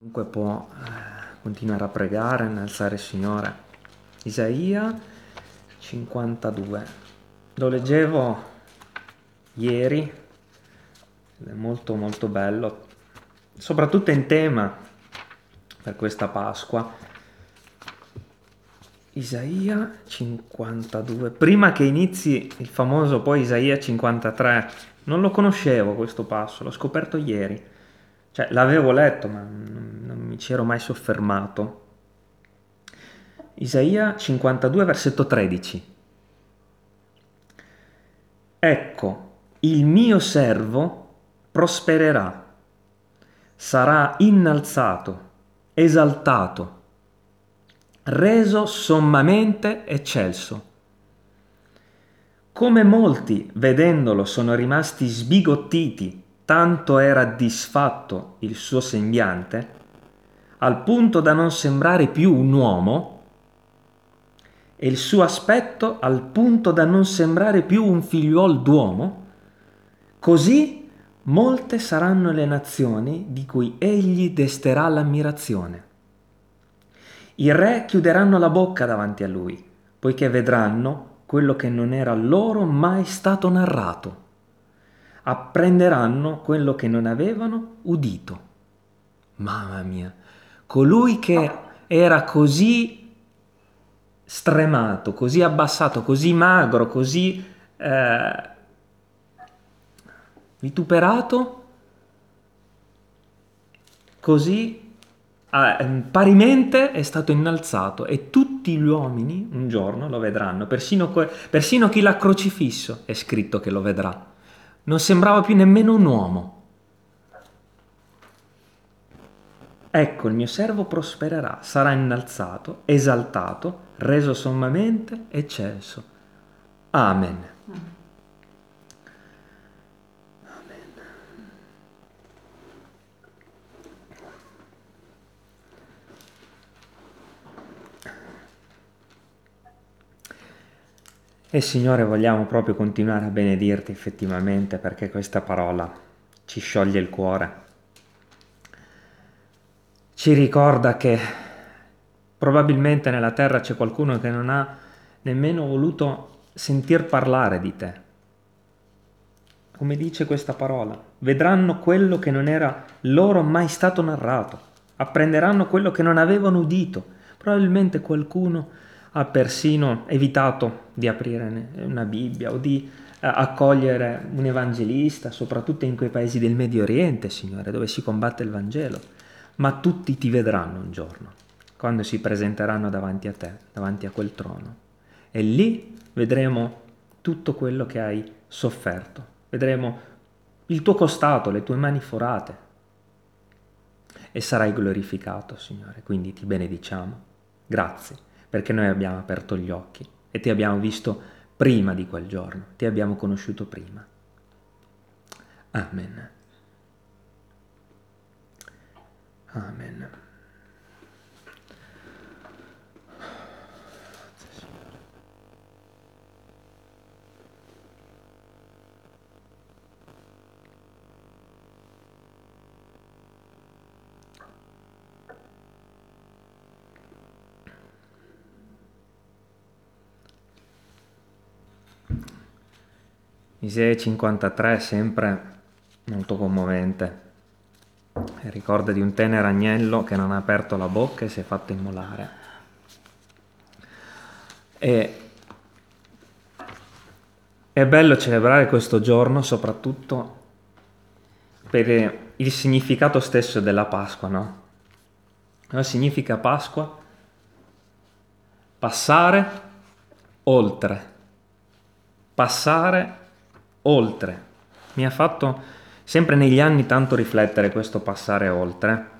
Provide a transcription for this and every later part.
Comunque può eh, continuare a pregare, innalzare il Signore. Isaia 52. Lo leggevo ieri, è molto molto bello, soprattutto in tema per questa Pasqua. Isaia 52. Prima che inizi il famoso poi Isaia 53, non lo conoscevo questo passo, l'ho scoperto ieri. Cioè, l'avevo letto, ma non, non mi ci ero mai soffermato. Isaia 52, versetto 13. Ecco, il mio servo prospererà, sarà innalzato, esaltato, reso sommamente eccelso. Come molti, vedendolo, sono rimasti sbigottiti tanto era disfatto il suo sembiante, al punto da non sembrare più un uomo, e il suo aspetto al punto da non sembrare più un figliuol d'uomo, così molte saranno le nazioni di cui egli desterà l'ammirazione. I re chiuderanno la bocca davanti a lui, poiché vedranno quello che non era loro mai stato narrato apprenderanno quello che non avevano udito. Mamma mia, colui che era così stremato, così abbassato, così magro, così eh, vituperato, così eh, parimente è stato innalzato e tutti gli uomini un giorno lo vedranno, persino, persino chi l'ha crocifisso è scritto che lo vedrà non sembrava più nemmeno un uomo. Ecco, il mio servo prospererà, sarà innalzato, esaltato, reso sommamente eccelso. Amen. E Signore vogliamo proprio continuare a benedirti effettivamente perché questa parola ci scioglie il cuore, ci ricorda che probabilmente nella terra c'è qualcuno che non ha nemmeno voluto sentir parlare di te. Come dice questa parola, vedranno quello che non era loro mai stato narrato, apprenderanno quello che non avevano udito. Probabilmente qualcuno ha persino evitato di aprire una Bibbia o di eh, accogliere un evangelista, soprattutto in quei paesi del Medio Oriente, Signore, dove si combatte il Vangelo. Ma tutti ti vedranno un giorno, quando si presenteranno davanti a te, davanti a quel trono. E lì vedremo tutto quello che hai sofferto, vedremo il tuo costato, le tue mani forate. E sarai glorificato, Signore. Quindi ti benediciamo. Grazie perché noi abbiamo aperto gli occhi e ti abbiamo visto prima di quel giorno, ti abbiamo conosciuto prima. Amen. Amen. Isaia 53 è sempre molto commovente. Ricorda di un tenero agnello che non ha aperto la bocca e si è fatto immolare. E è bello celebrare questo giorno soprattutto per il significato stesso della Pasqua, no? Cosa significa Pasqua? Passare oltre. Passare oltre. Mi ha fatto sempre negli anni tanto riflettere questo passare oltre,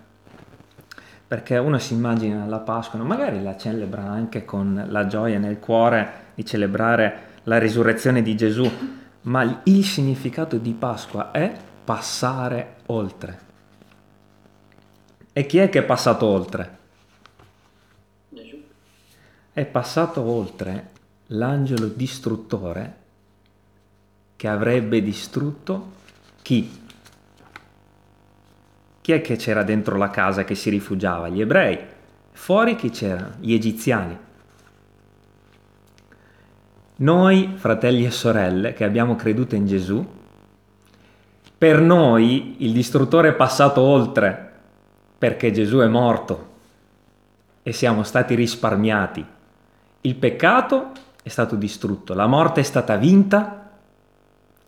perché uno si immagina la Pasqua, magari la celebra anche con la gioia nel cuore di celebrare la risurrezione di Gesù, ma il significato di Pasqua è passare oltre. E chi è che è passato oltre? È passato oltre l'angelo distruttore che avrebbe distrutto chi? Chi è che c'era dentro la casa che si rifugiava? Gli ebrei. Fuori chi c'era? Gli egiziani. Noi, fratelli e sorelle, che abbiamo creduto in Gesù, per noi il distruttore è passato oltre perché Gesù è morto e siamo stati risparmiati. Il peccato è stato distrutto, la morte è stata vinta,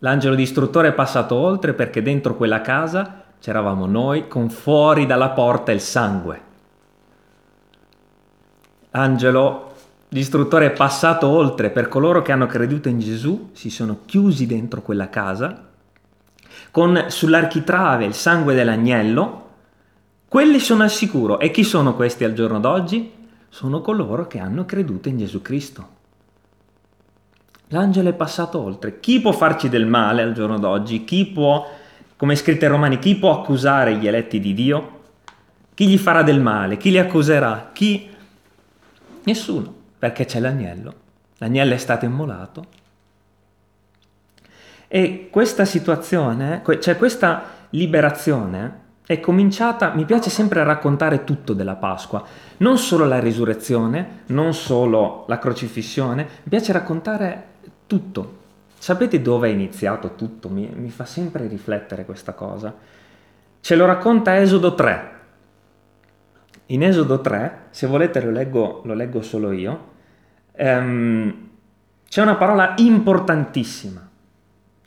l'angelo distruttore è passato oltre perché dentro quella casa c'eravamo noi con fuori dalla porta il sangue. L'angelo L'istruttore è passato oltre per coloro che hanno creduto in Gesù, si sono chiusi dentro quella casa, con sull'architrave il sangue dell'agnello, quelli sono al sicuro. E chi sono questi al giorno d'oggi? Sono coloro che hanno creduto in Gesù Cristo. L'angelo è passato oltre. Chi può farci del male al giorno d'oggi? Chi può, come scritto ai Romani, chi può accusare gli eletti di Dio? Chi gli farà del male? Chi li accuserà? Chi? Nessuno perché c'è l'agnello. L'agnello è stato immolato. E questa situazione, cioè questa liberazione è cominciata, mi piace sempre raccontare tutto della Pasqua, non solo la risurrezione, non solo la crocifissione, mi piace raccontare tutto. Sapete dove è iniziato tutto? Mi, mi fa sempre riflettere questa cosa. Ce lo racconta Esodo 3. In Esodo 3, se volete lo leggo, lo leggo solo io, ehm, c'è una parola importantissima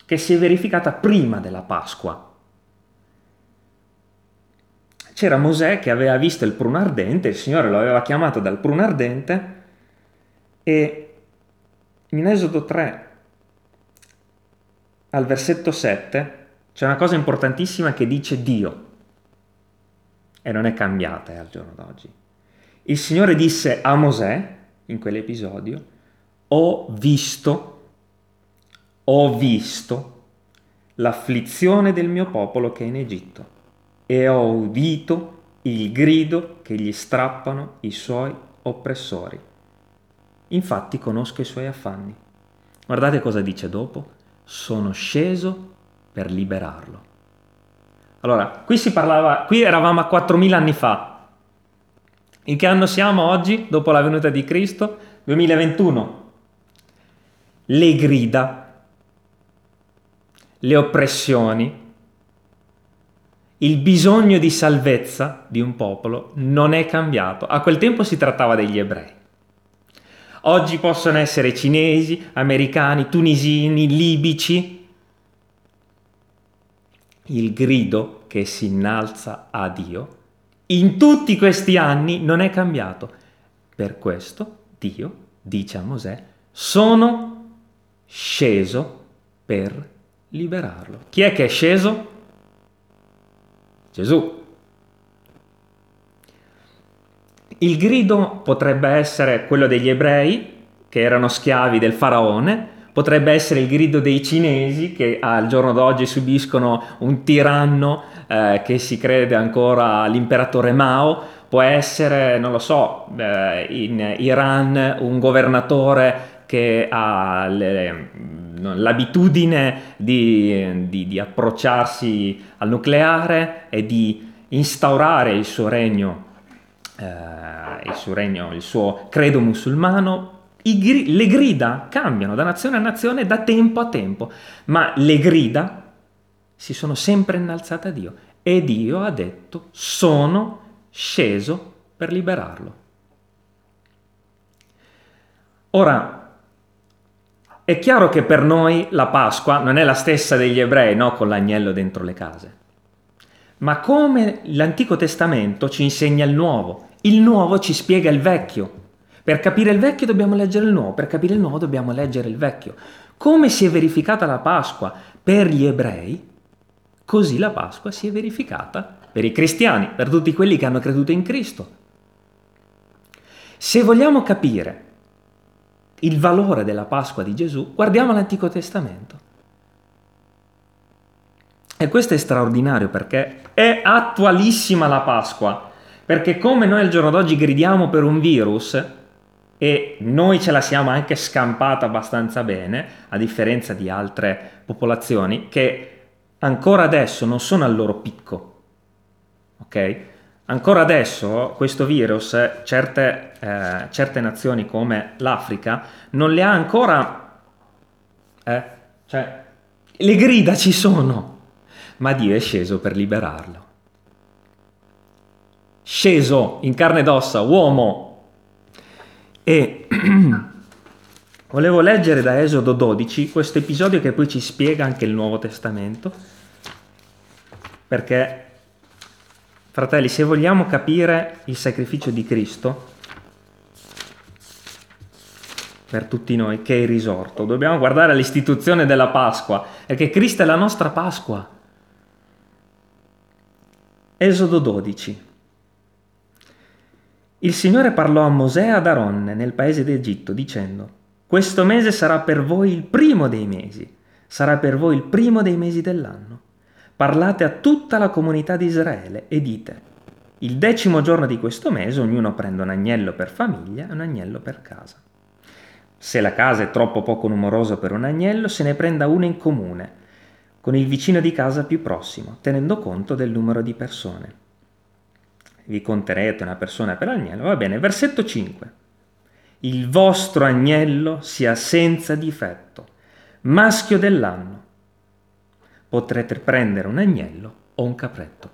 che si è verificata prima della Pasqua. C'era Mosè che aveva visto il pruno ardente, il Signore lo aveva chiamato dal pruno ardente e in Esodo 3 al versetto 7 c'è una cosa importantissima che dice Dio e non è cambiata eh, al giorno d'oggi. Il Signore disse a Mosè, in quell'episodio, ho visto, ho visto l'afflizione del mio popolo che è in Egitto e ho udito il grido che gli strappano i suoi oppressori. Infatti conosco i suoi affanni. Guardate cosa dice dopo. Sono sceso per liberarlo. Allora, qui si parlava, qui eravamo a 4000 anni fa, in che anno siamo oggi, dopo la venuta di Cristo? 2021. Le grida, le oppressioni, il bisogno di salvezza di un popolo non è cambiato. A quel tempo si trattava degli ebrei. Oggi possono essere cinesi, americani, tunisini, libici. Il grido che si innalza a Dio in tutti questi anni non è cambiato. Per questo Dio dice a Mosè, sono sceso per liberarlo. Chi è che è sceso? Gesù. Il grido potrebbe essere quello degli ebrei, che erano schiavi del faraone, potrebbe essere il grido dei cinesi che al giorno d'oggi subiscono un tiranno eh, che si crede ancora l'imperatore Mao, può essere, non lo so, eh, in Iran un governatore che ha le, l'abitudine di, di, di, approcciarsi al nucleare e di instaurare il suo regno, eh, il suo regno, il suo credo musulmano. I, le grida cambiano da nazione a nazione da tempo a tempo, ma le grida si sono sempre innalzate a Dio e Dio ha detto sono sceso per liberarlo. Ora, è chiaro che per noi la Pasqua non è la stessa degli ebrei, no? Con l'agnello dentro le case. Ma come l'Antico Testamento ci insegna il Nuovo, il Nuovo ci spiega il Vecchio. Per capire il Vecchio dobbiamo leggere il Nuovo, per capire il Nuovo dobbiamo leggere il Vecchio. Come si è verificata la Pasqua per gli ebrei, Così la Pasqua si è verificata per i cristiani, per tutti quelli che hanno creduto in Cristo. Se vogliamo capire il valore della Pasqua di Gesù, guardiamo l'Antico Testamento. E questo è straordinario perché è attualissima la Pasqua, perché come noi al giorno d'oggi gridiamo per un virus, e noi ce la siamo anche scampata abbastanza bene, a differenza di altre popolazioni, che ancora adesso non sono al loro picco. ok? Ancora adesso questo virus, certe, eh, certe nazioni come l'Africa, non le ha ancora... Eh, cioè, le grida ci sono, ma Dio è sceso per liberarlo. Sceso in carne ed ossa, uomo. E volevo leggere da Esodo 12 questo episodio che poi ci spiega anche il Nuovo Testamento, perché Fratelli, se vogliamo capire il sacrificio di Cristo per tutti noi, che è il risorto, dobbiamo guardare all'istituzione della Pasqua, perché Cristo è la nostra Pasqua. Esodo 12. Il Signore parlò a Mosè ad Aronne nel paese d'Egitto, dicendo, Questo mese sarà per voi il primo dei mesi, sarà per voi il primo dei mesi dell'anno. Parlate a tutta la comunità di Israele e dite, il decimo giorno di questo mese ognuno prende un agnello per famiglia e un agnello per casa. Se la casa è troppo poco numerosa per un agnello, se ne prenda uno in comune, con il vicino di casa più prossimo, tenendo conto del numero di persone. Vi conterete una persona per agnello, va bene. Versetto 5. Il vostro agnello sia senza difetto, maschio dell'anno potrete prendere un agnello o un capretto.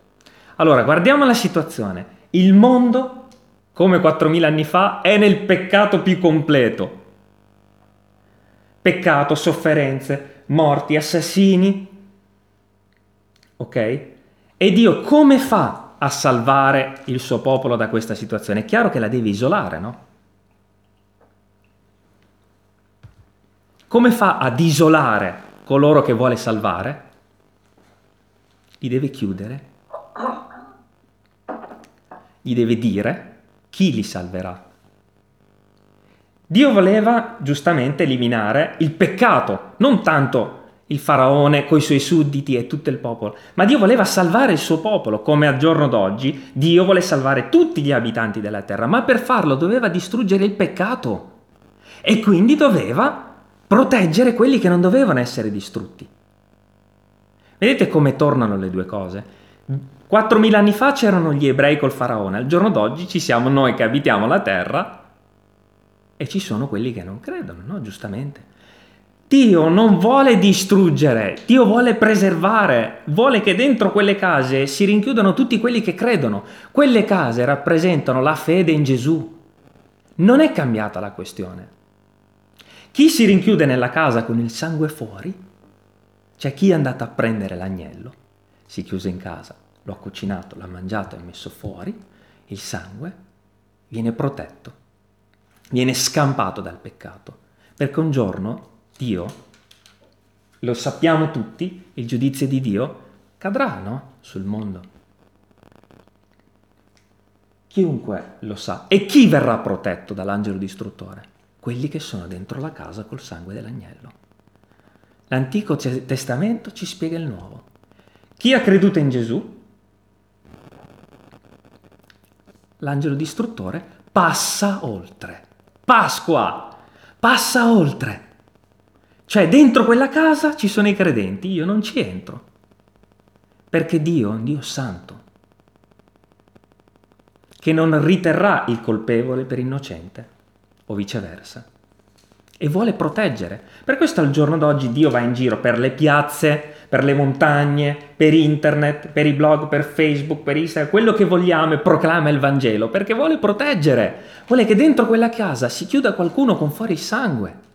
Allora, guardiamo la situazione. Il mondo, come 4.000 anni fa, è nel peccato più completo. Peccato, sofferenze, morti, assassini. Ok? E Dio come fa a salvare il suo popolo da questa situazione? È chiaro che la deve isolare, no? Come fa ad isolare coloro che vuole salvare? li deve chiudere, gli deve dire chi li salverà. Dio voleva giustamente eliminare il peccato, non tanto il faraone coi suoi sudditi e tutto il popolo, ma Dio voleva salvare il suo popolo, come al giorno d'oggi Dio vuole salvare tutti gli abitanti della terra, ma per farlo doveva distruggere il peccato e quindi doveva proteggere quelli che non dovevano essere distrutti. Vedete come tornano le due cose? 4.000 anni fa c'erano gli ebrei col faraone, al giorno d'oggi ci siamo noi che abitiamo la terra e ci sono quelli che non credono, no? Giustamente. Dio non vuole distruggere, Dio vuole preservare, vuole che dentro quelle case si rinchiudano tutti quelli che credono. Quelle case rappresentano la fede in Gesù. Non è cambiata la questione. Chi si rinchiude nella casa con il sangue fuori c'è chi è andato a prendere l'agnello, si chiuse in casa, lo ha cucinato, l'ha mangiato e messo fuori, il sangue viene protetto, viene scampato dal peccato, perché un giorno Dio, lo sappiamo tutti, il giudizio di Dio cadrà no? sul mondo. Chiunque lo sa. E chi verrà protetto dall'angelo distruttore? Quelli che sono dentro la casa col sangue dell'agnello. L'Antico Testamento ci spiega il Nuovo. Chi ha creduto in Gesù, l'angelo distruttore, passa oltre. Pasqua, passa oltre. Cioè dentro quella casa ci sono i credenti, io non ci entro. Perché Dio è un Dio santo, che non riterrà il colpevole per innocente, o viceversa e vuole proteggere. Per questo al giorno d'oggi Dio va in giro per le piazze, per le montagne, per internet, per i blog, per Facebook, per Instagram, quello che vogliamo e proclama il Vangelo, perché vuole proteggere, vuole che dentro quella casa si chiuda qualcuno con fuori sangue.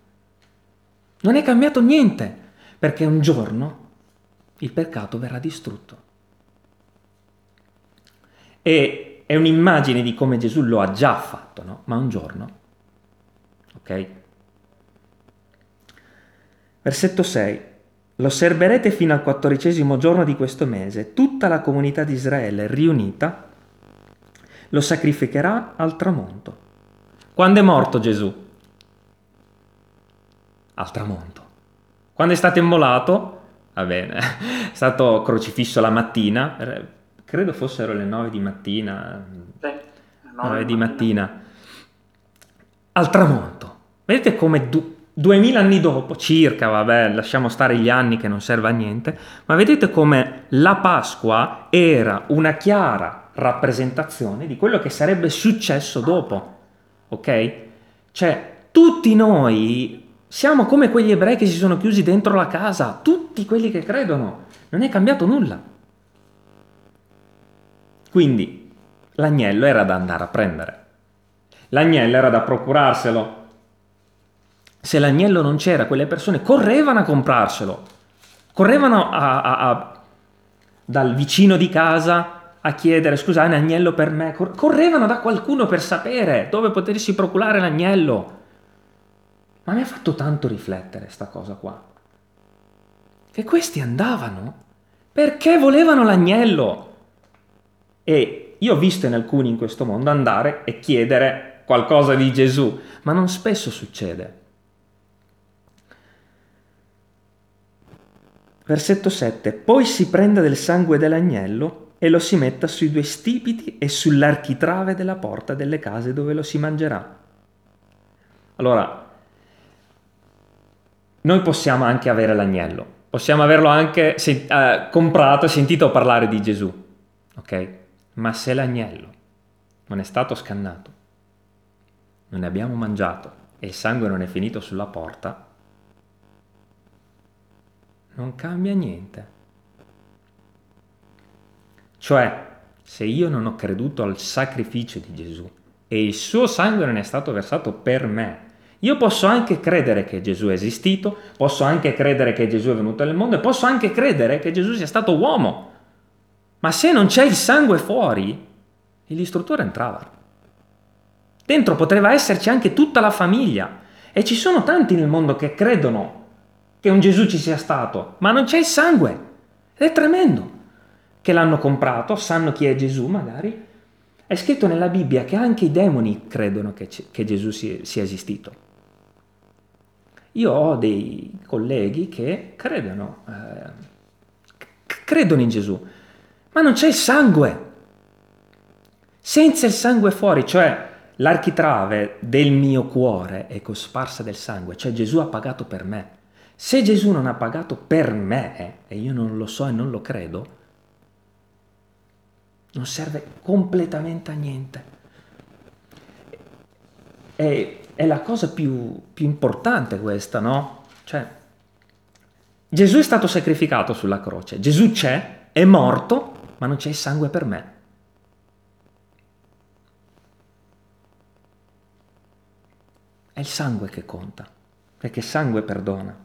Non è cambiato niente, perché un giorno il peccato verrà distrutto. E è un'immagine di come Gesù lo ha già fatto, no? Ma un giorno, ok? Versetto 6. Lo osserverete fino al quattordicesimo giorno di questo mese. Tutta la comunità di Israele riunita lo sacrificherà al tramonto. Quando è morto Gesù? Al tramonto. Quando è stato immolato? Va bene, è stato crocifisso la mattina, credo fossero le 9 di mattina. Sì, 9 di mattina. Al tramonto. Vedete come du- 2000 anni dopo, circa, vabbè, lasciamo stare gli anni che non serve a niente, ma vedete come la Pasqua era una chiara rappresentazione di quello che sarebbe successo dopo. Ok? Cioè, tutti noi siamo come quegli ebrei che si sono chiusi dentro la casa, tutti quelli che credono. Non è cambiato nulla. Quindi l'agnello era da andare a prendere. L'agnello era da procurarselo. Se l'agnello non c'era, quelle persone correvano a comprarselo. Correvano a, a, a, dal vicino di casa a chiedere scusa, un agnello per me. Correvano da qualcuno per sapere dove potersi procurare l'agnello. Ma mi ha fatto tanto riflettere sta cosa qua. Che questi andavano perché volevano l'agnello. E io ho visto in alcuni in questo mondo andare e chiedere qualcosa di Gesù, ma non spesso succede. Versetto 7. Poi si prende del sangue dell'agnello e lo si metta sui due stipiti e sull'architrave della porta delle case dove lo si mangerà. Allora, noi possiamo anche avere l'agnello, possiamo averlo anche se, eh, comprato e sentito parlare di Gesù, ok? Ma se l'agnello non è stato scannato, non ne abbiamo mangiato e il sangue non è finito sulla porta, non cambia niente. Cioè, se io non ho creduto al sacrificio di Gesù e il suo sangue non è stato versato per me, io posso anche credere che Gesù è esistito, posso anche credere che Gesù è venuto nel mondo e posso anche credere che Gesù sia stato uomo. Ma se non c'è il sangue fuori, l'istruttore entrava. Dentro poteva esserci anche tutta la famiglia. E ci sono tanti nel mondo che credono che un Gesù ci sia stato, ma non c'è il sangue. Ed è tremendo che l'hanno comprato, sanno chi è Gesù magari. È scritto nella Bibbia che anche i demoni credono che, che Gesù sia, sia esistito. Io ho dei colleghi che credono, eh, credono in Gesù, ma non c'è il sangue. Senza il sangue fuori, cioè l'architrave del mio cuore è cosparsa del sangue, cioè Gesù ha pagato per me. Se Gesù non ha pagato per me, e io non lo so e non lo credo, non serve completamente a niente. È, è la cosa più, più importante questa, no? Cioè, Gesù è stato sacrificato sulla croce, Gesù c'è, è morto, ma non c'è il sangue per me. È il sangue che conta, perché sangue perdona.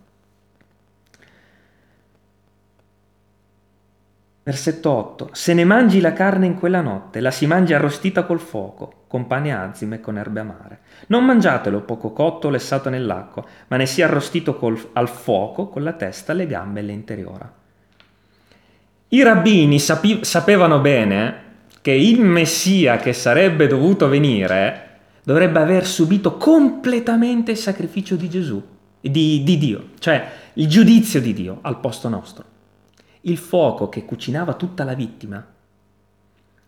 Versetto 8. Se ne mangi la carne in quella notte, la si mangia arrostita col fuoco, con pane azime e con erbe amare. Non mangiatelo poco cotto o lessato nell'acqua, ma ne sia arrostito col, al fuoco con la testa, le gambe e l'interiora. I rabbini sapi, sapevano bene che il Messia che sarebbe dovuto venire dovrebbe aver subito completamente il sacrificio di Gesù, di, di Dio, cioè il giudizio di Dio al posto nostro il fuoco che cucinava tutta la vittima,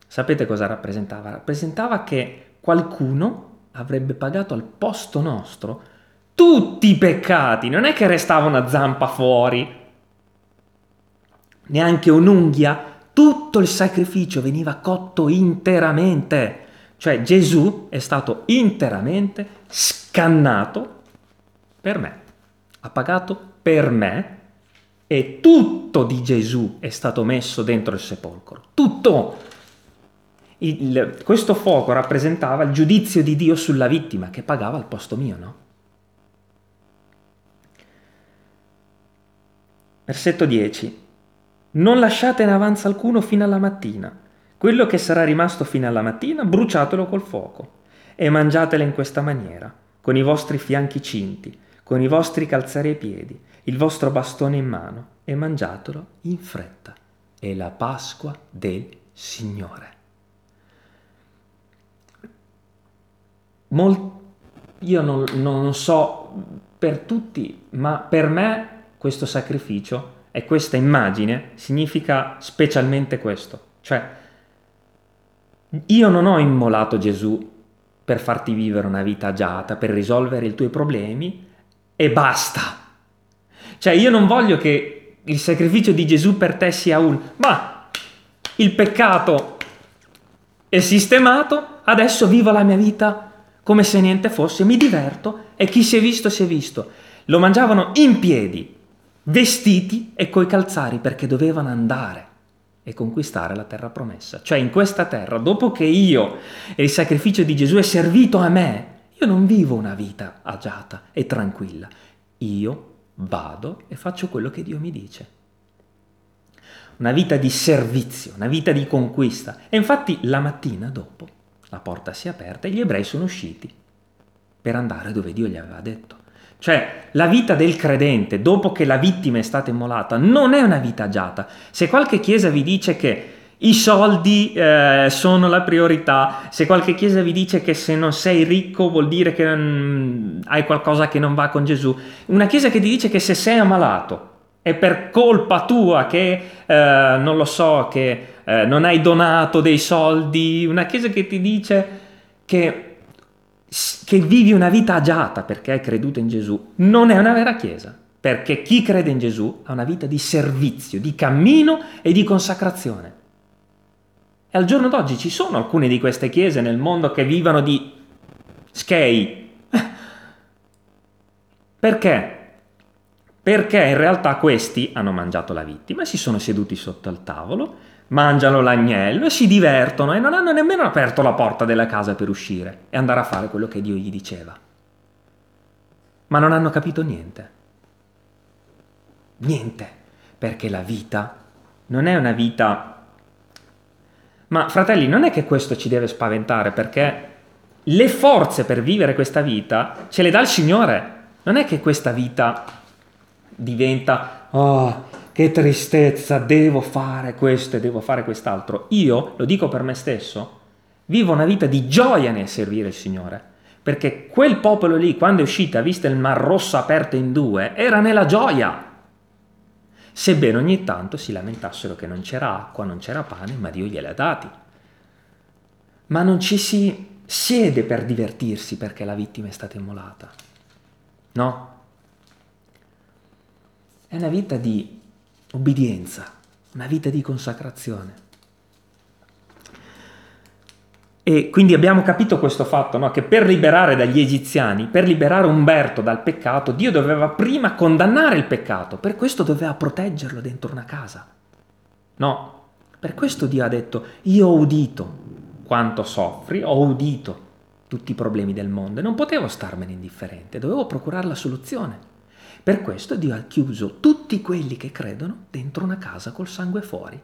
sapete cosa rappresentava? Rappresentava che qualcuno avrebbe pagato al posto nostro tutti i peccati, non è che restava una zampa fuori, neanche un'unghia, tutto il sacrificio veniva cotto interamente, cioè Gesù è stato interamente scannato per me, ha pagato per me e tutto di Gesù è stato messo dentro il sepolcro. Tutto! Il, questo fuoco rappresentava il giudizio di Dio sulla vittima che pagava al posto mio, no? Versetto 10. Non lasciate in avanzo alcuno fino alla mattina. Quello che sarà rimasto fino alla mattina, bruciatelo col fuoco e mangiatelo in questa maniera, con i vostri fianchi cinti, con i vostri calzari ai piedi, il vostro bastone in mano e mangiatelo in fretta. È la Pasqua del Signore. Mol- io non, non so per tutti, ma per me questo sacrificio e questa immagine significa specialmente questo. Cioè, io non ho immolato Gesù per farti vivere una vita agiata, per risolvere i tuoi problemi e basta. Cioè io non voglio che il sacrificio di Gesù per te sia un, ma il peccato è sistemato, adesso vivo la mia vita come se niente fosse, mi diverto e chi si è visto si è visto. Lo mangiavano in piedi, vestiti e coi calzari perché dovevano andare e conquistare la terra promessa. Cioè in questa terra, dopo che io e il sacrificio di Gesù è servito a me, io non vivo una vita agiata e tranquilla. Io vado e faccio quello che Dio mi dice. Una vita di servizio, una vita di conquista. E infatti la mattina dopo la porta si è aperta e gli ebrei sono usciti per andare dove Dio gli aveva detto. Cioè, la vita del credente, dopo che la vittima è stata immolata, non è una vita agiata. Se qualche chiesa vi dice che i soldi eh, sono la priorità, se qualche chiesa vi dice che se non sei ricco vuol dire che non, hai qualcosa che non va con Gesù, una chiesa che ti dice che se sei ammalato è per colpa tua che, eh, non lo so, che eh, non hai donato dei soldi, una chiesa che ti dice che che vivi una vita agiata perché hai creduto in Gesù, non è una vera Chiesa, perché chi crede in Gesù ha una vita di servizio, di cammino e di consacrazione. E al giorno d'oggi ci sono alcune di queste chiese nel mondo che vivono di skei. Perché? Perché in realtà questi hanno mangiato la vittima, si sono seduti sotto al tavolo, mangiano l'agnello e si divertono e non hanno nemmeno aperto la porta della casa per uscire e andare a fare quello che Dio gli diceva. Ma non hanno capito niente. Niente, perché la vita non è una vita... Ma fratelli, non è che questo ci deve spaventare perché le forze per vivere questa vita ce le dà il Signore. Non è che questa vita diventa... Oh, che tristezza, devo fare questo e devo fare quest'altro. Io, lo dico per me stesso, vivo una vita di gioia nel servire il Signore. Perché quel popolo lì, quando è uscito e ha visto il Mar Rosso aperto in due, era nella gioia. Sebbene ogni tanto si lamentassero che non c'era acqua, non c'era pane, ma Dio gliel'ha dati. Ma non ci si siede per divertirsi perché la vittima è stata immolata. No. È una vita di obbedienza, una vita di consacrazione. E quindi abbiamo capito questo fatto, no? che per liberare dagli egiziani, per liberare Umberto dal peccato, Dio doveva prima condannare il peccato, per questo doveva proteggerlo dentro una casa. No, per questo Dio ha detto, io ho udito quanto soffri, ho udito tutti i problemi del mondo e non potevo starmene indifferente, dovevo procurare la soluzione. Per questo Dio ha chiuso tutti quelli che credono dentro una casa col sangue fuori.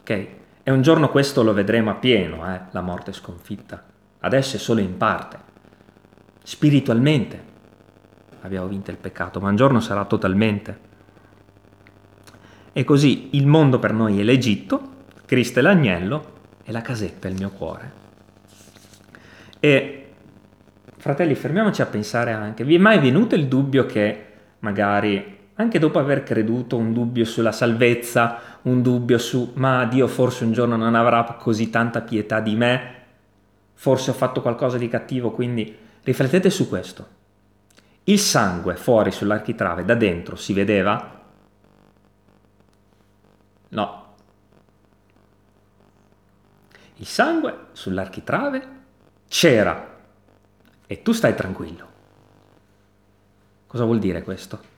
Ok? E un giorno questo lo vedremo a pieno, eh? la morte sconfitta. Adesso è solo in parte. Spiritualmente abbiamo vinto il peccato, ma un giorno sarà totalmente. E così il mondo per noi è l'Egitto, Cristo è l'agnello e la casetta è il mio cuore. E fratelli, fermiamoci a pensare anche, vi è mai venuto il dubbio che magari, anche dopo aver creduto, un dubbio sulla salvezza, un dubbio su, ma Dio forse un giorno non avrà così tanta pietà di me, forse ho fatto qualcosa di cattivo, quindi riflettete su questo. Il sangue fuori sull'architrave, da dentro, si vedeva? No. Il sangue sull'architrave c'era e tu stai tranquillo. Cosa vuol dire questo?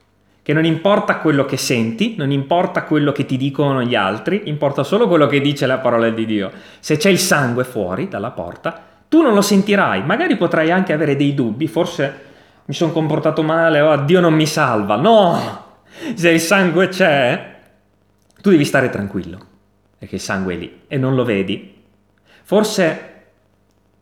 Che non importa quello che senti, non importa quello che ti dicono gli altri, importa solo quello che dice la parola di Dio. Se c'è il sangue fuori dalla porta, tu non lo sentirai, magari potrai anche avere dei dubbi, forse mi sono comportato male, oh Dio non mi salva. No! Se il sangue c'è, tu devi stare tranquillo, perché il sangue è lì e non lo vedi. Forse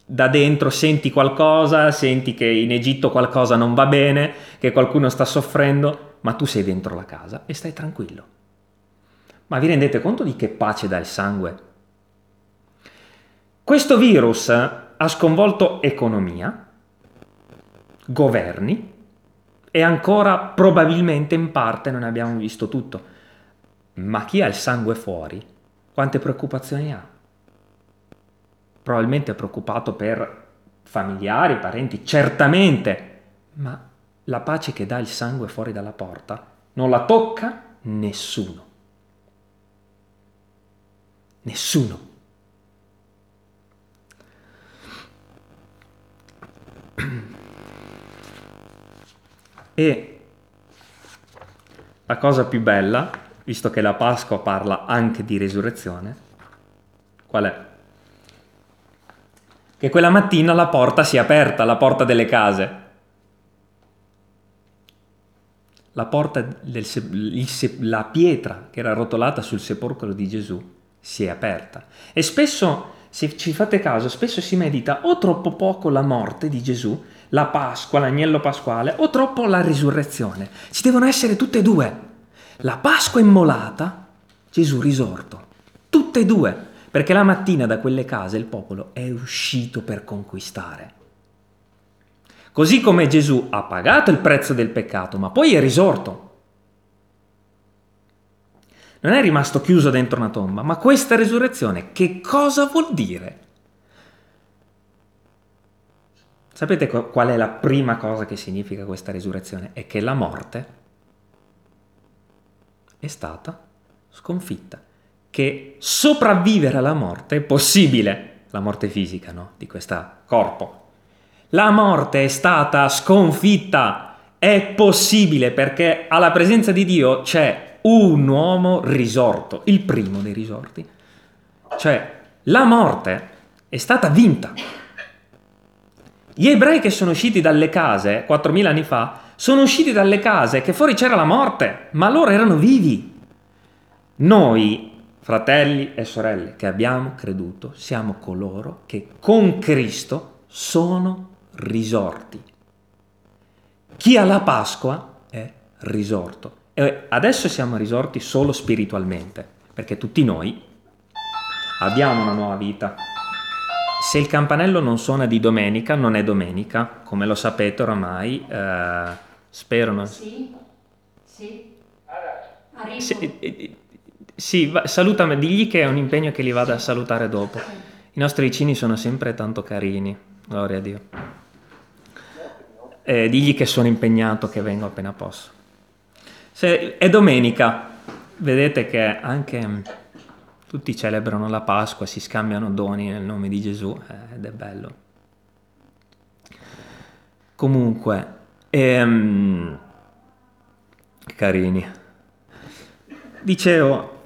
da dentro senti qualcosa, senti che in Egitto qualcosa non va bene, che qualcuno sta soffrendo, ma tu sei dentro la casa e stai tranquillo. Ma vi rendete conto di che pace dà il sangue? Questo virus ha sconvolto economia, governi e ancora probabilmente in parte non abbiamo visto tutto. Ma chi ha il sangue fuori, quante preoccupazioni ha? probabilmente preoccupato per familiari, parenti, certamente, ma la pace che dà il sangue fuori dalla porta non la tocca nessuno. Nessuno. E la cosa più bella, visto che la Pasqua parla anche di risurrezione, qual è? Che quella mattina la porta si è aperta, la porta delle case. La porta del, la pietra che era rotolata sul sepolcro di Gesù si è aperta. E spesso, se ci fate caso, spesso si medita o troppo poco la morte di Gesù, la Pasqua, l'agnello pasquale, o troppo la risurrezione. Ci devono essere tutte e due. La Pasqua immolata, Gesù risorto. Tutte e due, perché la mattina da quelle case il popolo è uscito per conquistare. Così come Gesù ha pagato il prezzo del peccato, ma poi è risorto non è rimasto chiuso dentro una tomba, ma questa risurrezione che cosa vuol dire? Sapete qual è la prima cosa che significa questa risurrezione? È che la morte è stata sconfitta, che sopravvivere alla morte è possibile, la morte fisica, no? Di questo corpo. La morte è stata sconfitta, è possibile perché alla presenza di Dio c'è un uomo risorto, il primo dei risorti. Cioè, la morte è stata vinta. Gli ebrei che sono usciti dalle case 4.000 anni fa sono usciti dalle case che fuori c'era la morte, ma loro erano vivi. Noi, fratelli e sorelle, che abbiamo creduto, siamo coloro che con Cristo sono risorti. Chi ha la Pasqua è risorto. E adesso siamo risorti solo spiritualmente, perché tutti noi abbiamo una nuova vita. Se il campanello non suona di domenica, non è domenica, come lo sapete oramai, eh, spero non... Sì, sì. Sì, eh, sì, salutami, digli che è un impegno che li vado a salutare dopo. I nostri vicini sono sempre tanto carini, gloria a Dio. Eh, digli che sono impegnato, che vengo appena posso. Se è domenica, vedete che anche mm, tutti celebrano la Pasqua, si scambiano doni nel nome di Gesù eh, ed è bello. Comunque, ehm, carini, dicevo,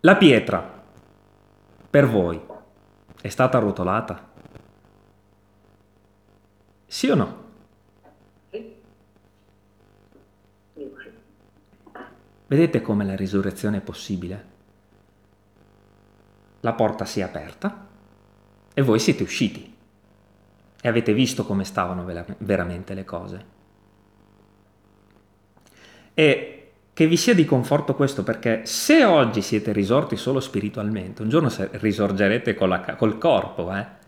la pietra per voi è stata rotolata? Sì o no? Vedete come la risurrezione è possibile? La porta si è aperta e voi siete usciti e avete visto come stavano veramente le cose. E che vi sia di conforto questo perché se oggi siete risorti solo spiritualmente, un giorno risorgerete la, col corpo. Eh?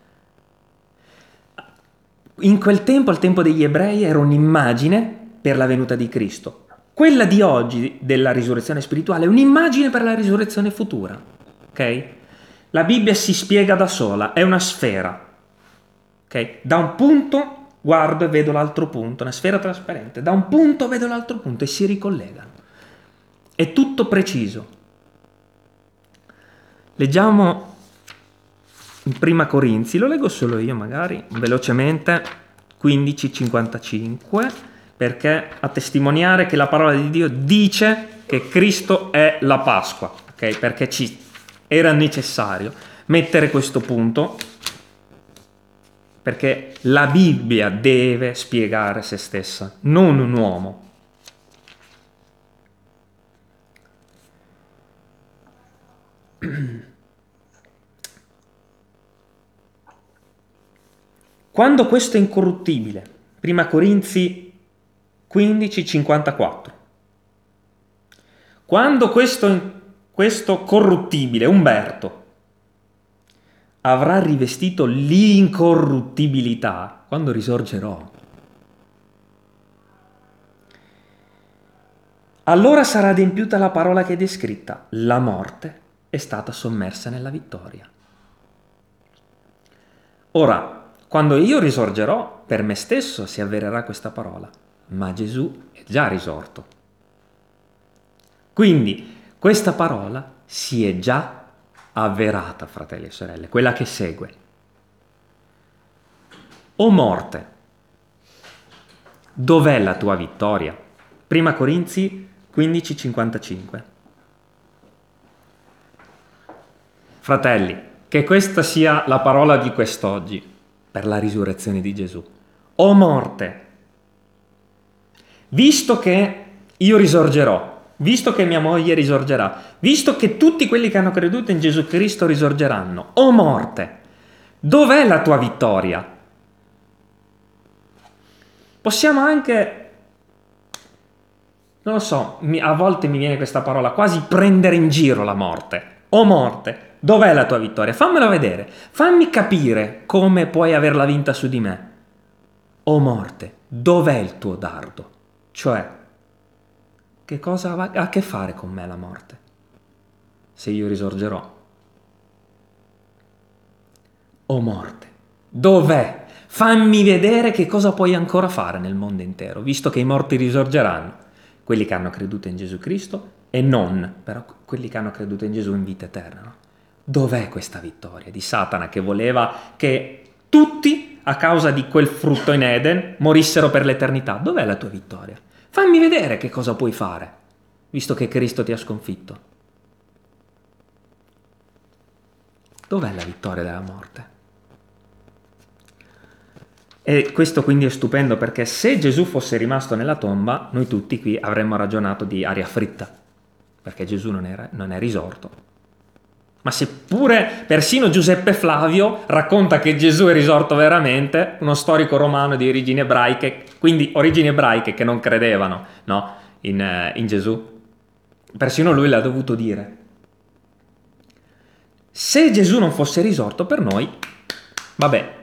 In quel tempo, al tempo degli ebrei, era un'immagine per la venuta di Cristo. Quella di oggi della risurrezione spirituale è un'immagine per la risurrezione futura. Ok? La Bibbia si spiega da sola, è una sfera. Ok? Da un punto guardo e vedo l'altro punto, una sfera trasparente. Da un punto vedo l'altro punto e si ricollegano. È tutto preciso. Leggiamo Prima Corinzi, lo leggo solo io magari, velocemente, 15:55 perché a testimoniare che la parola di Dio dice che Cristo è la Pasqua, ok? Perché ci era necessario mettere questo punto perché la Bibbia deve spiegare se stessa, non un uomo. Quando questo è incorruttibile, prima Corinzi 1554. Quando questo, questo corruttibile, Umberto, avrà rivestito l'incorruttibilità, quando risorgerò, allora sarà adempiuta la parola che è descritta, la morte è stata sommersa nella vittoria. Ora, quando io risorgerò, per me stesso si avvererà questa parola ma Gesù è già risorto. Quindi questa parola si è già avverata, fratelli e sorelle, quella che segue. O morte, dov'è la tua vittoria? Prima Corinzi 15:55. Fratelli, che questa sia la parola di quest'oggi per la risurrezione di Gesù. O morte, visto che io risorgerò, visto che mia moglie risorgerà, visto che tutti quelli che hanno creduto in Gesù Cristo risorgeranno, o morte, dov'è la tua vittoria? Possiamo anche non lo so, a volte mi viene questa parola, quasi prendere in giro la morte. O morte, dov'è la tua vittoria? Fammela vedere, fammi capire come puoi averla vinta su di me. O morte, dov'è il tuo dardo? Cioè, che cosa ha a che fare con me la morte? Se io risorgerò. O morte, dov'è? Fammi vedere che cosa puoi ancora fare nel mondo intero, visto che i morti risorgeranno quelli che hanno creduto in Gesù Cristo e non, però quelli che hanno creduto in Gesù in vita eterna. No? Dov'è questa vittoria di Satana che voleva che tutti, a causa di quel frutto in Eden, morissero per l'eternità? Dov'è la tua vittoria? Fammi vedere che cosa puoi fare, visto che Cristo ti ha sconfitto. Dov'è la vittoria della morte? E questo quindi è stupendo perché se Gesù fosse rimasto nella tomba, noi tutti qui avremmo ragionato di aria fritta, perché Gesù non, era, non è risorto. Ma seppure persino Giuseppe Flavio racconta che Gesù è risorto veramente, uno storico romano di origini ebraiche, quindi origini ebraiche che non credevano no, in, eh, in Gesù, persino lui l'ha dovuto dire. Se Gesù non fosse risorto per noi, vabbè,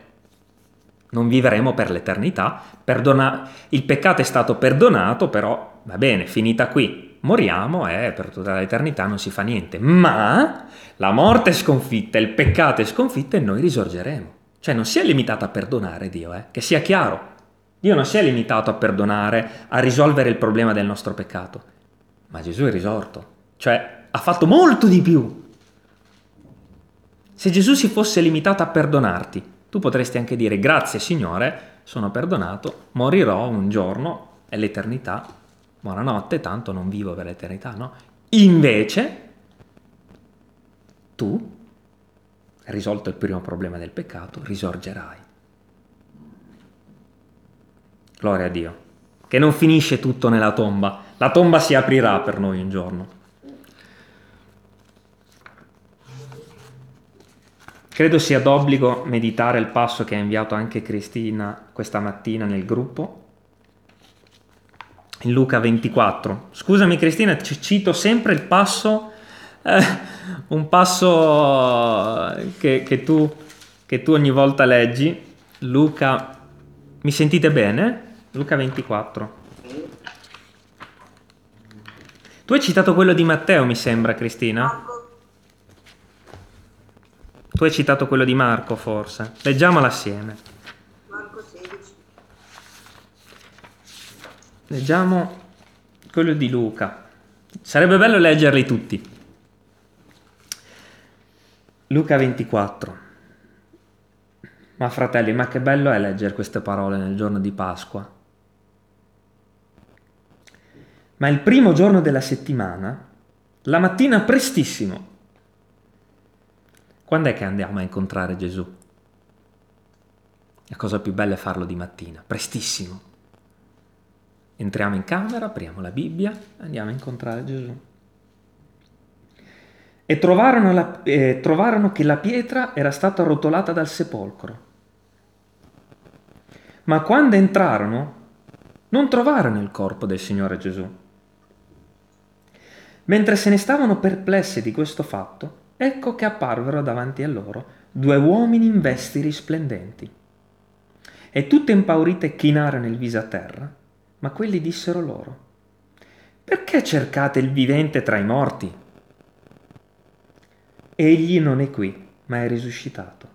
non vivremo per l'eternità, perdona- il peccato è stato perdonato, però va bene, finita qui, moriamo e per tutta l'eternità non si fa niente, ma la morte è sconfitta, il peccato è sconfitto e noi risorgeremo. Cioè non si è limitato a perdonare Dio, eh? che sia chiaro. Dio non si è limitato a perdonare, a risolvere il problema del nostro peccato, ma Gesù è risorto, cioè ha fatto molto di più. Se Gesù si fosse limitato a perdonarti, tu potresti anche dire grazie Signore, sono perdonato, morirò un giorno, è l'eternità, buonanotte, tanto non vivo per l'eternità, no? Invece, tu, risolto il primo problema del peccato, risorgerai. Gloria a Dio. Che non finisce tutto nella tomba, la tomba si aprirà per noi un giorno. Credo sia d'obbligo meditare il passo che ha inviato anche Cristina questa mattina nel gruppo. In Luca 24. Scusami Cristina, ci cito sempre il passo, eh, un passo che, che, tu, che tu ogni volta leggi. Luca, mi sentite bene? Luca 24. Tu hai citato quello di Matteo, mi sembra, Cristina? Tu hai citato quello di Marco, forse. Leggiamolo assieme. Marco 16. Leggiamo quello di Luca. Sarebbe bello leggerli tutti. Luca 24. Ma fratelli, ma che bello è leggere queste parole nel giorno di Pasqua. Ma il primo giorno della settimana, la mattina prestissimo, quando è che andiamo a incontrare Gesù? La cosa più bella è farlo di mattina, prestissimo. Entriamo in camera, apriamo la Bibbia, andiamo a incontrare Gesù. E trovarono, la, eh, trovarono che la pietra era stata arrotolata dal sepolcro. Ma quando entrarono, non trovarono il corpo del Signore Gesù. Mentre se ne stavano perplessi di questo fatto, ecco che apparvero davanti a loro due uomini in vesti risplendenti. E tutte impaurite chinarono il viso a terra, ma quelli dissero loro, perché cercate il vivente tra i morti? Egli non è qui, ma è risuscitato.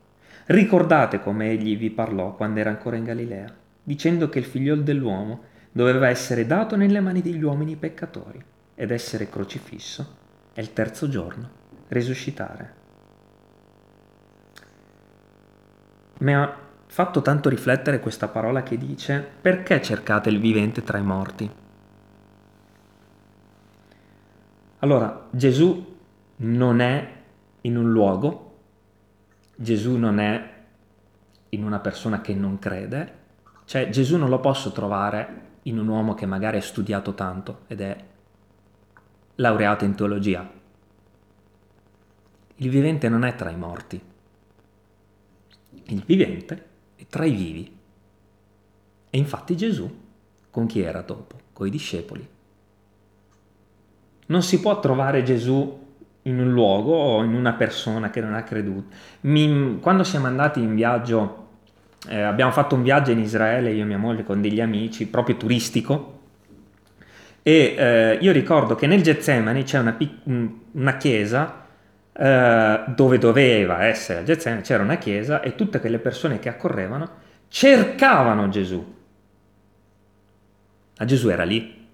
Ricordate come egli vi parlò quando era ancora in Galilea, dicendo che il figliol dell'uomo doveva essere dato nelle mani degli uomini peccatori ed essere crocifisso e il terzo giorno risuscitare. Ma fatto tanto riflettere questa parola che dice perché cercate il vivente tra i morti? Allora, Gesù non è in un luogo, Gesù non è in una persona che non crede, cioè Gesù non lo posso trovare in un uomo che magari ha studiato tanto ed è laureato in teologia. Il vivente non è tra i morti, il vivente tra i vivi. E infatti Gesù con chi era dopo? Con i discepoli. Non si può trovare Gesù in un luogo o in una persona che non ha creduto. Mi, quando siamo andati in viaggio, eh, abbiamo fatto un viaggio in Israele, io e mia moglie, con degli amici, proprio turistico, e eh, io ricordo che nel Getsemani c'è una, una chiesa eh, dove doveva essere il Getsemani, c'era una chiesa e tutte quelle persone che accorrevano cercavano Gesù. Ma Gesù era lì?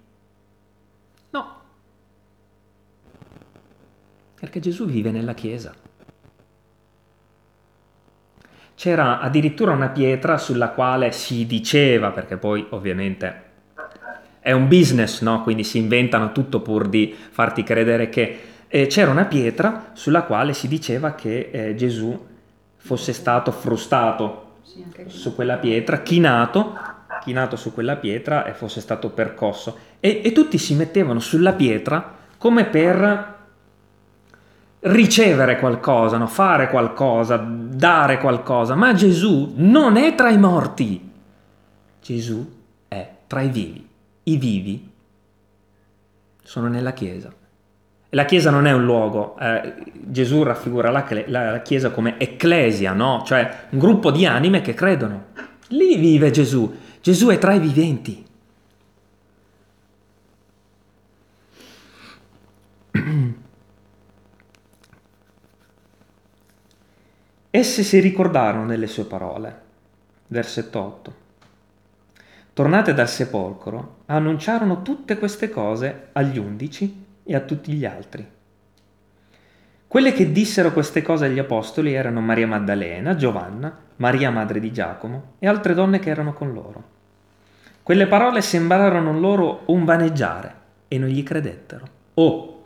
No, perché Gesù vive nella chiesa. C'era addirittura una pietra sulla quale si diceva, perché poi ovviamente è un business, no? Quindi si inventano tutto pur di farti credere che eh, c'era una pietra sulla quale si diceva che eh, Gesù fosse stato frustato sì, su quella pietra, chinato, chinato su quella pietra e fosse stato percosso. E, e tutti si mettevano sulla pietra come per ricevere qualcosa, no? fare qualcosa, dare qualcosa, ma Gesù non è tra i morti, Gesù è tra i vivi i vivi sono nella Chiesa. La Chiesa non è un luogo, eh, Gesù raffigura la, la, la, Chiesa come ecclesia, no? cioè un gruppo di anime che credono. Lì vive Gesù, Gesù è tra i viventi. Esse si ricordarono delle sue parole. Versetto 8 tornate dal sepolcro, annunciarono tutte queste cose agli undici e a tutti gli altri. Quelle che dissero queste cose agli apostoli erano Maria Maddalena, Giovanna, Maria madre di Giacomo e altre donne che erano con loro. Quelle parole sembrarono loro un vaneggiare e non gli credettero. Oh!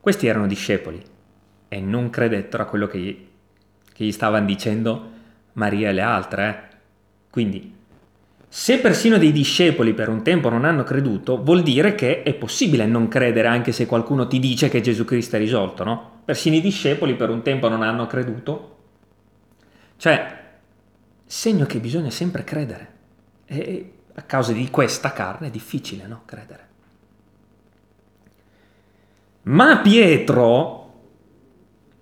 Questi erano discepoli e non credettero a quello che gli, che gli stavano dicendo Maria e le altre. Eh? Quindi se persino dei discepoli per un tempo non hanno creduto, vuol dire che è possibile non credere anche se qualcuno ti dice che Gesù Cristo è risolto, no? Persino i discepoli per un tempo non hanno creduto. Cioè, segno che bisogna sempre credere. E a causa di questa carne è difficile, no? Credere. Ma Pietro,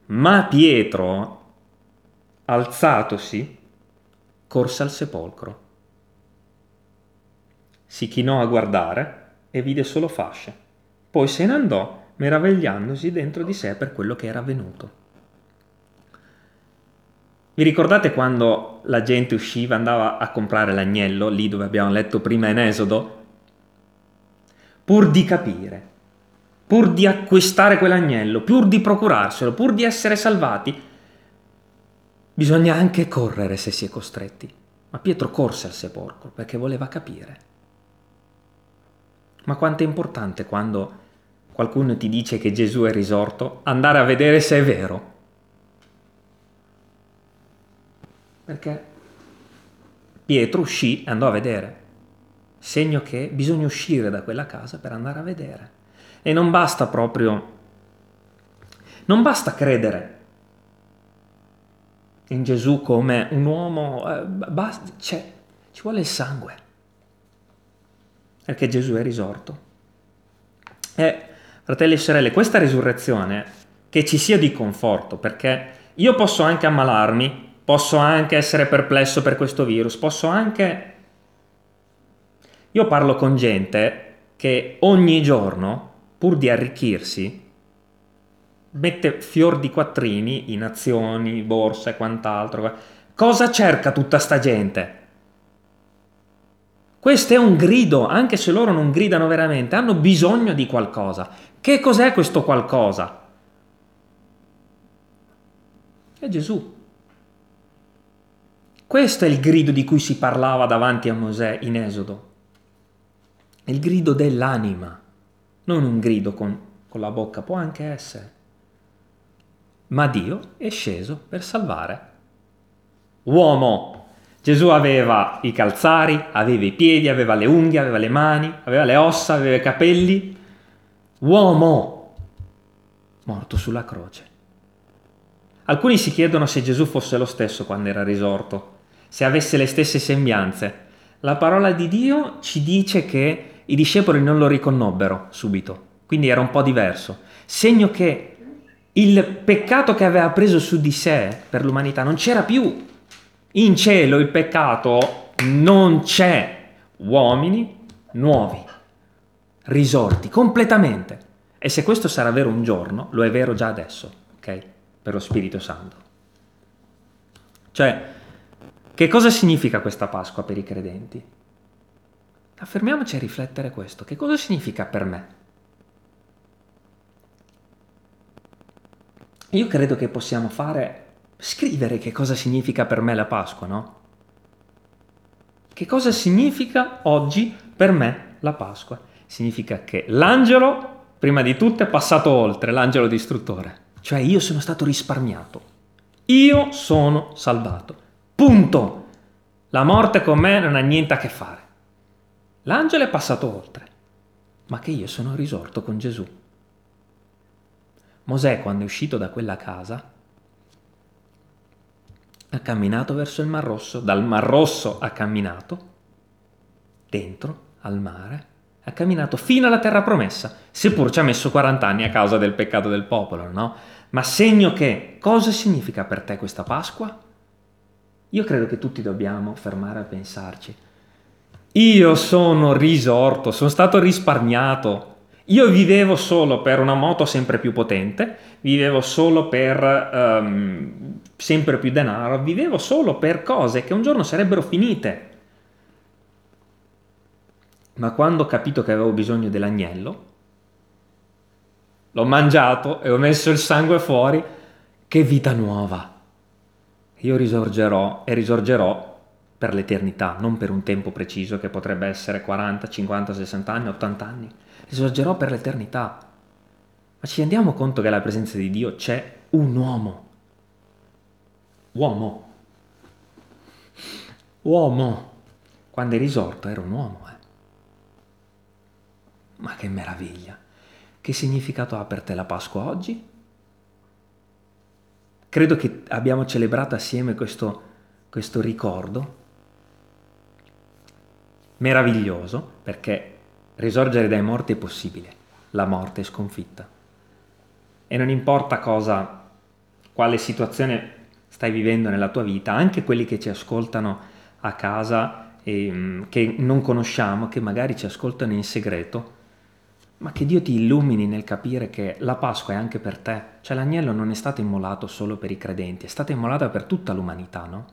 ma Pietro, alzatosi, corse al sepolcro si chinò a guardare e vide solo fasce. Poi se ne andò, meravigliandosi dentro di sé per quello che era avvenuto. Vi ricordate quando la gente usciva, andava a comprare l'agnello, lì dove abbiamo letto prima in Esodo? Pur di capire, pur di acquistare quell'agnello, pur di procurarselo, pur di essere salvati, bisogna anche correre se si è costretti. Ma Pietro corse al sepolcro perché voleva capire. Ma quanto è importante quando qualcuno ti dice che Gesù è risorto, andare a vedere se è vero. Perché Pietro uscì e andò a vedere. Segno che bisogna uscire da quella casa per andare a vedere. E non basta proprio... Non basta credere in Gesù come un uomo, eh, basta, cioè, ci vuole il sangue perché Gesù è risorto. E, fratelli e sorelle, questa risurrezione che ci sia di conforto, perché io posso anche ammalarmi, posso anche essere perplesso per questo virus, posso anche... Io parlo con gente che ogni giorno, pur di arricchirsi, mette fior di quattrini in azioni, borse e quant'altro. Cosa cerca tutta sta gente? Questo è un grido, anche se loro non gridano veramente, hanno bisogno di qualcosa. Che cos'è questo qualcosa? È Gesù. Questo è il grido di cui si parlava davanti a Mosè in Esodo. il grido dell'anima, non un grido con, con la bocca, può anche essere. Ma Dio è sceso per salvare uomo. Gesù aveva i calzari, aveva i piedi, aveva le unghie, aveva le mani, aveva le ossa, aveva i capelli. Uomo, morto sulla croce. Alcuni si chiedono se Gesù fosse lo stesso quando era risorto se avesse le stesse sembianze. La parola di Dio ci dice che i discepoli non lo riconobbero subito, quindi era un po' diverso. Segno che il peccato che aveva preso su di sé per l'umanità non c'era più. In cielo il peccato non c'è. Uomini nuovi, risorti completamente. E se questo sarà vero un giorno, lo è vero già adesso, ok? Per lo Spirito Santo. Cioè, che cosa significa questa Pasqua per i credenti? Affermiamoci a riflettere questo. Che cosa significa per me? Io credo che possiamo fare, scrivere che cosa significa per me la Pasqua, no? Che cosa significa oggi per me la Pasqua? Significa che l'angelo, prima di tutto, è passato oltre, l'angelo distruttore. Cioè io sono stato risparmiato. Io sono salvato. Punto. La morte con me non ha niente a che fare. L'angelo è passato oltre, ma che io sono risorto con Gesù. Mosè, quando è uscito da quella casa, ha camminato verso il Mar Rosso, dal Mar Rosso ha camminato, dentro al mare, ha camminato fino alla terra promessa, seppur ci ha messo 40 anni a causa del peccato del popolo, no? Ma segno che cosa significa per te questa Pasqua? Io credo che tutti dobbiamo fermare a pensarci. Io sono risorto, sono stato risparmiato. Io vivevo solo per una moto sempre più potente, vivevo solo per um, sempre più denaro, vivevo solo per cose che un giorno sarebbero finite. Ma quando ho capito che avevo bisogno dell'agnello, l'ho mangiato e ho messo il sangue fuori, che vita nuova! io risorgerò e risorgerò per l'eternità, non per un tempo preciso che potrebbe essere 40, 50, 60 anni, 80 anni. Risorgerò per l'eternità. Ma ci rendiamo conto che alla presenza di Dio c'è un uomo. Uomo. Uomo. Quando è risorto era un uomo. Eh. Ma che meraviglia. Che significato ha per te la Pasqua oggi? Credo che abbiamo celebrato assieme questo, questo ricordo meraviglioso perché risorgere dai morti è possibile, la morte è sconfitta. E non importa cosa, quale situazione stai vivendo nella tua vita, anche quelli che ci ascoltano a casa e mm, che non conosciamo, che magari ci ascoltano in segreto, ma che Dio ti illumini nel capire che la Pasqua è anche per te. Cioè l'agnello non è stato immolato solo per i credenti, è stato immolato per tutta l'umanità, no?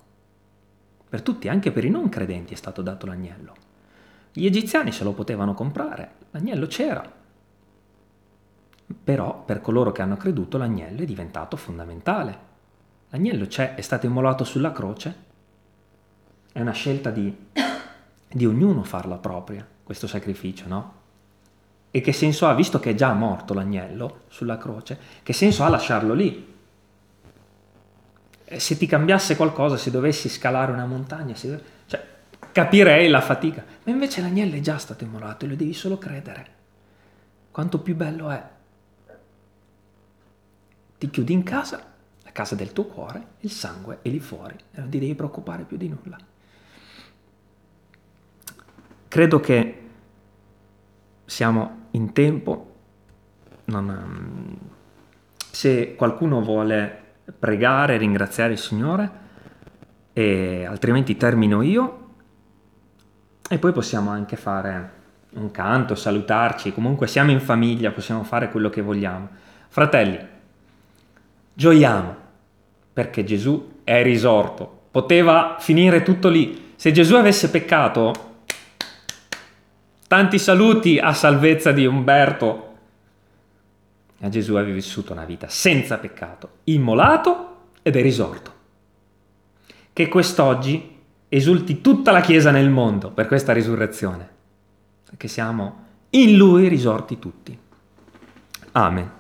Per tutti, anche per i non credenti è stato dato l'agnello. Gli egiziani se lo potevano comprare, l'agnello c'era. Però per coloro che hanno creduto l'agnello è diventato fondamentale. L'agnello c'è, è stato immolato sulla croce. È una scelta di, di ognuno farla propria, questo sacrificio, no? E che senso ha, visto che è già morto l'agnello sulla croce, che senso ha lasciarlo lì? Se ti cambiasse qualcosa, se dovessi scalare una montagna, se... cioè, capirei la fatica. Ma invece l'agnello è già stato immolato e lo devi solo credere. Quanto più bello è. Ti chiudi in casa, casa del tuo cuore, il sangue è lì fuori e non ti devi preoccupare più di nulla. Credo che siamo in tempo. Non, ehm, se qualcuno vuole pregare, ringraziare il Signore, e altrimenti termino io e poi possiamo anche fare un canto, salutarci, comunque siamo in famiglia, possiamo fare quello che vogliamo. Fratelli, gioiamo perché Gesù è risorto, poteva finire tutto lì. Se Gesù avesse peccato, Tanti saluti a salvezza di Umberto. A Gesù aveva vissuto una vita senza peccato, immolato ed è risorto. che quest'oggi esulti tutta la Chiesa nel mondo per questa risurrezione, perché siamo in Lui risorti tutti. Amen.